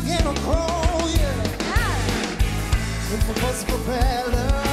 I began to grow. Yeah. If it wasn't for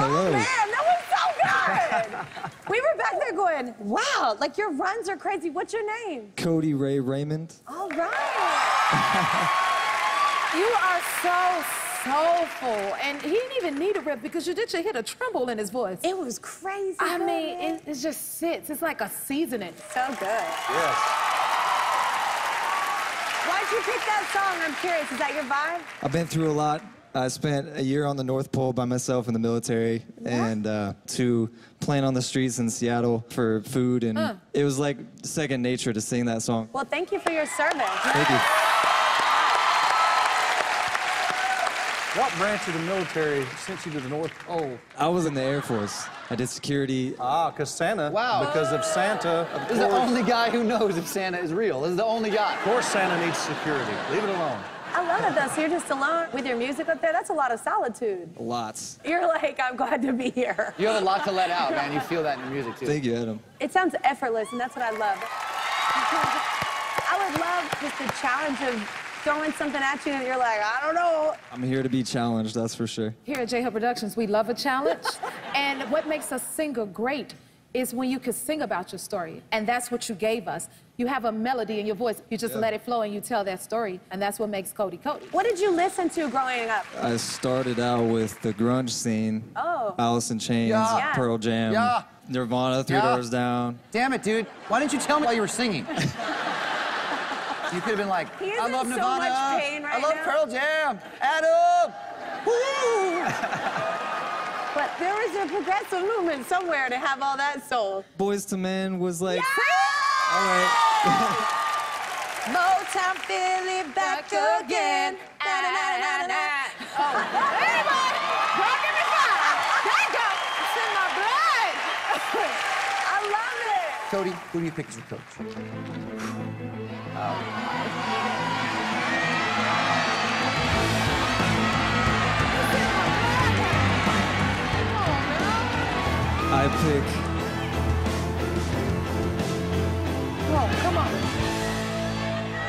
so Hello. Oh, man, that was so good. we were back there going, wow, like your runs are crazy. What's your name? Cody Ray Raymond. All right. you are so soulful, and he didn't even need a rip because you did you hit a tremble in his voice. It was crazy. I good, mean, it, it just sits. It's like a seasoning. so good. Yes. Why'd you pick that song? I'm curious. Is that your vibe? I've been through a lot. I spent a year on the North Pole by myself in the military, and uh, to playing on the streets in Seattle for food, and it was like second nature to sing that song. Well, thank you for your service. Thank you. What branch of the military sent you to the North Pole? I was in the Air Force. I did security. Ah, because Santa. Wow. Because of Santa. Of This is the only guy who knows if Santa is real. This is the only guy. of course Santa needs security. Leave it alone. I love it though. So you're just alone with your music up there. That's a lot of solitude. Lots. You're like, I'm glad to be here. You have a lot to let out, man. You feel that in your music too. Thank you, Adam. It sounds effortless, and that's what I love. I would love just the challenge of throwing something at you, and you're like, I don't know. I'm here to be challenged, that's for sure. Here at J Hud Productions, we love a challenge. and what makes a singer great is when you can sing about your story. And that's what you gave us. You have a melody in your voice. You just Yeah. let it flow and you tell that story. And that's what makes Cody Cody. What did you listen to growing up? I started out with the grunge scene. Oh. Alice in Chains, Yeah. Pearl Jam, Yeah. Nirvana, Three Yeah. Doors Down. Damn it, dude. Why didn't you tell me while you were singing? you could have been like, He is I in love so Nirvana. much pain right I love now." Pearl Jam. Adam. Woo! But there was a progressive movement somewhere to have all that soul. Boyz II Men was like, Yeah! all right. Motown Philly back again. Na-na-na-na-na. Ah, ah, ah. Oh, anybody? Don't give me fire. There you go. It's in my blood. I love it. Cody, who do you pick as your coach? I pick Whoa, come on.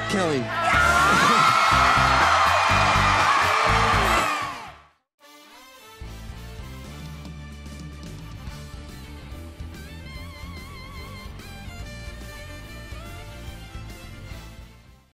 Kelly.